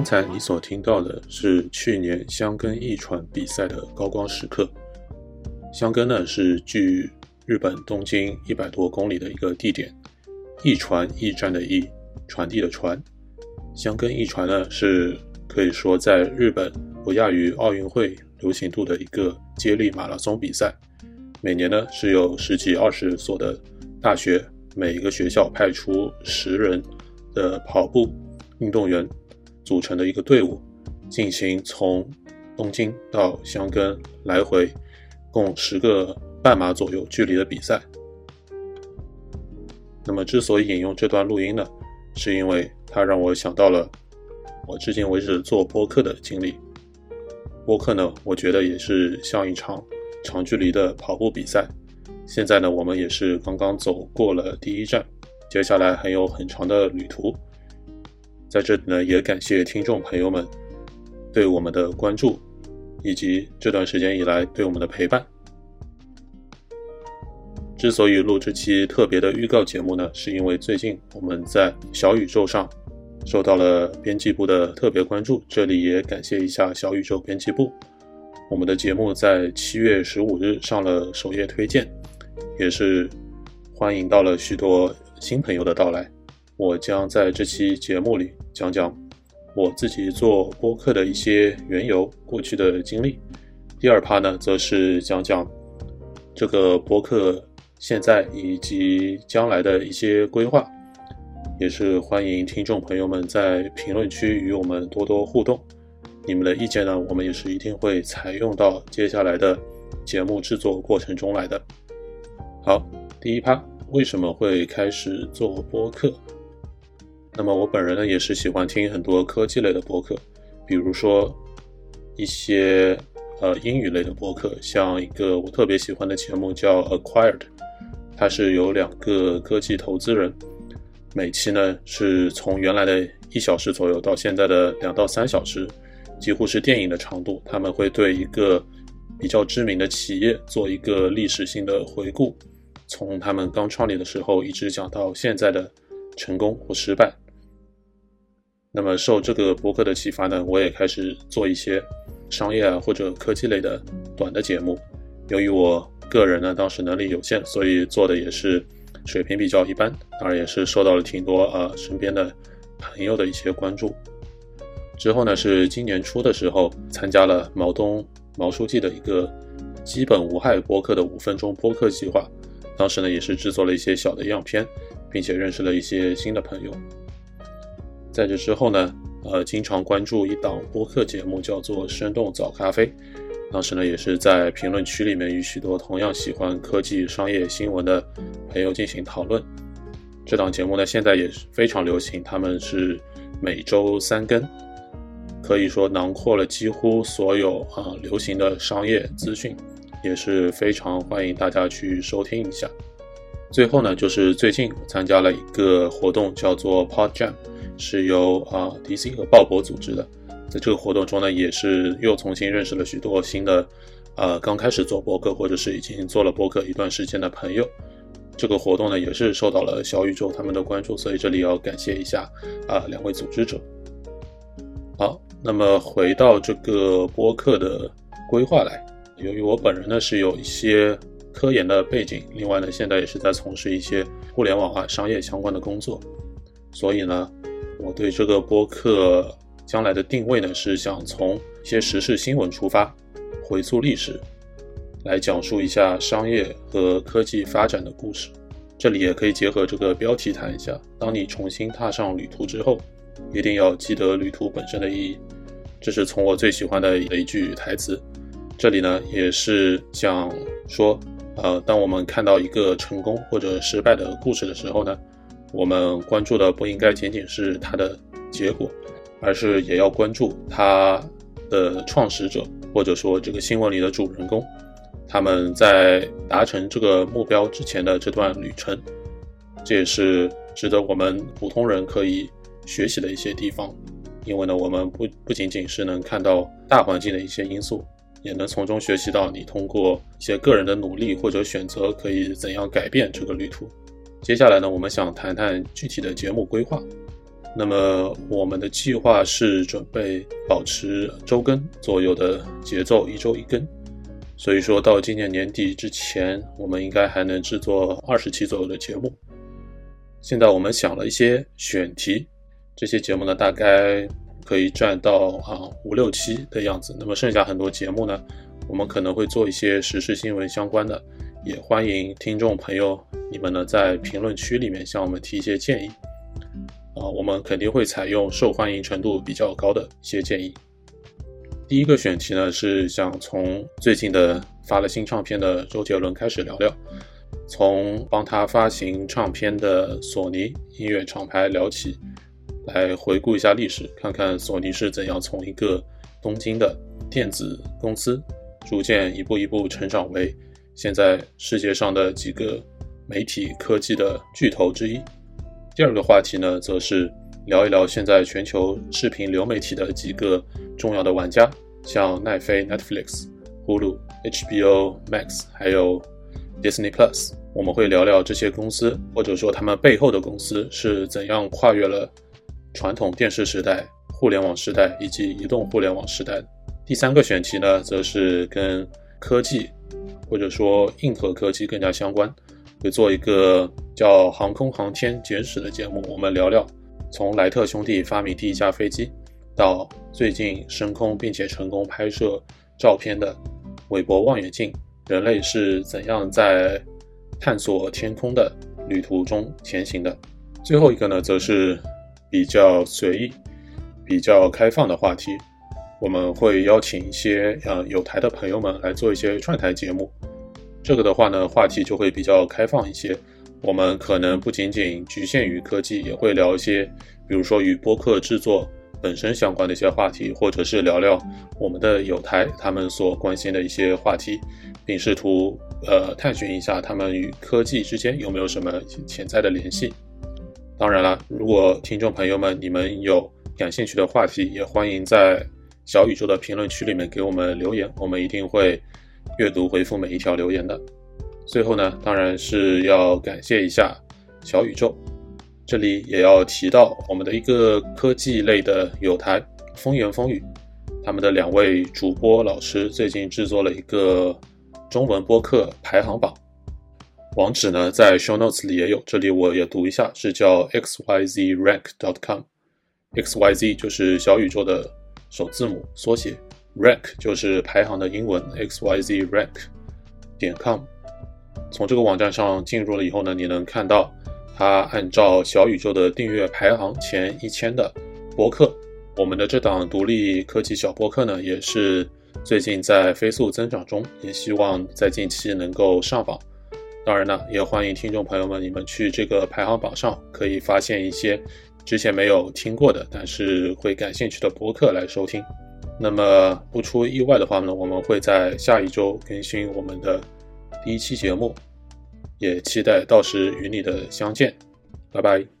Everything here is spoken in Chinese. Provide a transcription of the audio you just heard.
刚才你所听到的是去年香根驿传比赛的高光时刻。香根呢是距日本东京一百多公里的一个地点，驿传驿站的驿，传递的传。香根驿传呢是可以说在日本不亚于奥运会流行度的一个接力马拉松比赛。每年呢是有十几二十所的大学，每一个学校派出十人的跑步运动员组成的一个队伍，进行从东京到香根来回。共十个半马左右距离的比赛。那么，之所以引用这段录音呢，是因为它让我想到了我至今为止做播客的经历。播客呢，我觉得也是像一场长距离的跑步比赛。现在呢，我们也是刚刚走过了第一站，接下来还有很长的旅途。在这里呢，也感谢听众朋友们对我们的关注。以及这段时间以来对我们的陪伴。之所以录这期特别的预告节目呢，是因为最近我们在小宇宙上受到了编辑部的特别关注，这里也感谢一下小宇宙编辑部。我们的节目在七月十五日上了首页推荐，也是欢迎到了许多新朋友的到来。我将在这期节目里讲讲。我自己做播客的一些缘由、过去的经历。第二趴呢，则是讲讲这个播客现在以及将来的一些规划，也是欢迎听众朋友们在评论区与我们多多互动。你们的意见呢，我们也是一定会采用到接下来的节目制作过程中来的。好，第一趴为什么会开始做播客？那么我本人呢，也是喜欢听很多科技类的播客，比如说一些呃英语类的播客，像一个我特别喜欢的节目叫 Acquired，它是有两个科技投资人，每期呢是从原来的一小时左右到现在的两到三小时，几乎是电影的长度。他们会对一个比较知名的企业做一个历史性的回顾，从他们刚创立的时候一直讲到现在的。成功或失败。那么受这个博客的启发呢，我也开始做一些商业啊或者科技类的短的节目。由于我个人呢当时能力有限，所以做的也是水平比较一般。当然也是受到了挺多呃身边的朋友的一些关注。之后呢是今年初的时候参加了毛东毛书记的一个基本无害播客的五分钟播客计划。当时呢也是制作了一些小的样片。并且认识了一些新的朋友。在这之后呢，呃，经常关注一档播客节目，叫做《生动早咖啡》。当时呢，也是在评论区里面与许多同样喜欢科技、商业新闻的朋友进行讨论。这档节目呢，现在也是非常流行，他们是每周三更，可以说囊括了几乎所有啊流行的商业资讯，也是非常欢迎大家去收听一下。最后呢，就是最近参加了一个活动，叫做 Pod Jam，是由啊 DC 和鲍勃组织的。在这个活动中呢，也是又重新认识了许多新的，呃，刚开始做博客或者是已经做了博客一段时间的朋友。这个活动呢，也是受到了小宇宙他们的关注，所以这里要感谢一下啊两位组织者。好，那么回到这个播客的规划来，由于我本人呢是有一些。科研的背景，另外呢，现在也是在从事一些互联网啊、商业相关的工作，所以呢，我对这个播客将来的定位呢，是想从一些时事新闻出发，回溯历史，来讲述一下商业和科技发展的故事。这里也可以结合这个标题谈一下：当你重新踏上旅途之后，一定要记得旅途本身的意义。这是从我最喜欢的一句台词。这里呢，也是想说。呃，当我们看到一个成功或者失败的故事的时候呢，我们关注的不应该仅仅是它的结果，而是也要关注它的创始者，或者说这个新闻里的主人公，他们在达成这个目标之前的这段旅程，这也是值得我们普通人可以学习的一些地方。因为呢，我们不不仅仅是能看到大环境的一些因素。也能从中学习到你通过一些个人的努力或者选择可以怎样改变这个旅途。接下来呢，我们想谈谈具体的节目规划。那么我们的计划是准备保持周更左右的节奏，一周一更。所以说到今年年底之前，我们应该还能制作二十期左右的节目。现在我们想了一些选题，这些节目呢大概可以占到啊五六期的样子。那么剩下很多节目呢，我们可能会做一些时事新闻相关的，也欢迎听众朋友你们呢在评论区里面向我们提一些建议啊，我们肯定会采用受欢迎程度比较高的一些建议。第一个选题呢，是想从最近的发了新唱片的周杰伦开始聊聊，从帮他发行唱片的索尼音乐厂牌聊起，来回顾一下历史，看看索尼是怎样从一个东京的电子公司，逐渐一步一步成长为现在世界上的几个媒体科技的巨头之一。第二个话题呢，则是。聊一聊现在全球视频流媒体的几个重要的玩家，像奈飞 （Netflix）、Hulu、HBO Max，还有 Disney Plus。我们会聊聊这些公司，或者说他们背后的公司是怎样跨越了传统电视时代、互联网时代以及移动互联网时代。第三个选题呢，则是跟科技或者说硬核科技更加相关，会做一个叫《航空航天简史》的节目，我们聊聊。从莱特兄弟发明第一架飞机，到最近升空并且成功拍摄照片的韦伯望远镜，人类是怎样在探索天空的旅途中前行的？最后一个呢，则是比较随意、比较开放的话题。我们会邀请一些呃有台的朋友们来做一些串台节目。这个的话呢，话题就会比较开放一些。我们可能不仅仅局限于科技，也会聊一些，比如说与播客制作本身相关的一些话题，或者是聊聊我们的友台他们所关心的一些话题，并试图呃探寻一下他们与科技之间有没有什么潜在的联系。当然了，如果听众朋友们你们有感兴趣的话题，也欢迎在小宇宙的评论区里面给我们留言，我们一定会阅读回复每一条留言的。最后呢，当然是要感谢一下小宇宙，这里也要提到我们的一个科技类的友台风言风语，他们的两位主播老师最近制作了一个中文播客排行榜，网址呢在 show notes 里也有，这里我也读一下，是叫 xyzrank.com，xyz 就是小宇宙的首字母缩写，rank 就是排行的英文，xyzrank 点 com。从这个网站上进入了以后呢，你能看到它按照小宇宙的订阅排行前一千的播客。我们的这档独立科技小播客呢，也是最近在飞速增长中，也希望在近期能够上榜。当然呢，也欢迎听众朋友们，你们去这个排行榜上可以发现一些之前没有听过的，但是会感兴趣的播客来收听。那么不出意外的话呢，我们会在下一周更新我们的。第一期节目，也期待到时与你的相见，拜拜。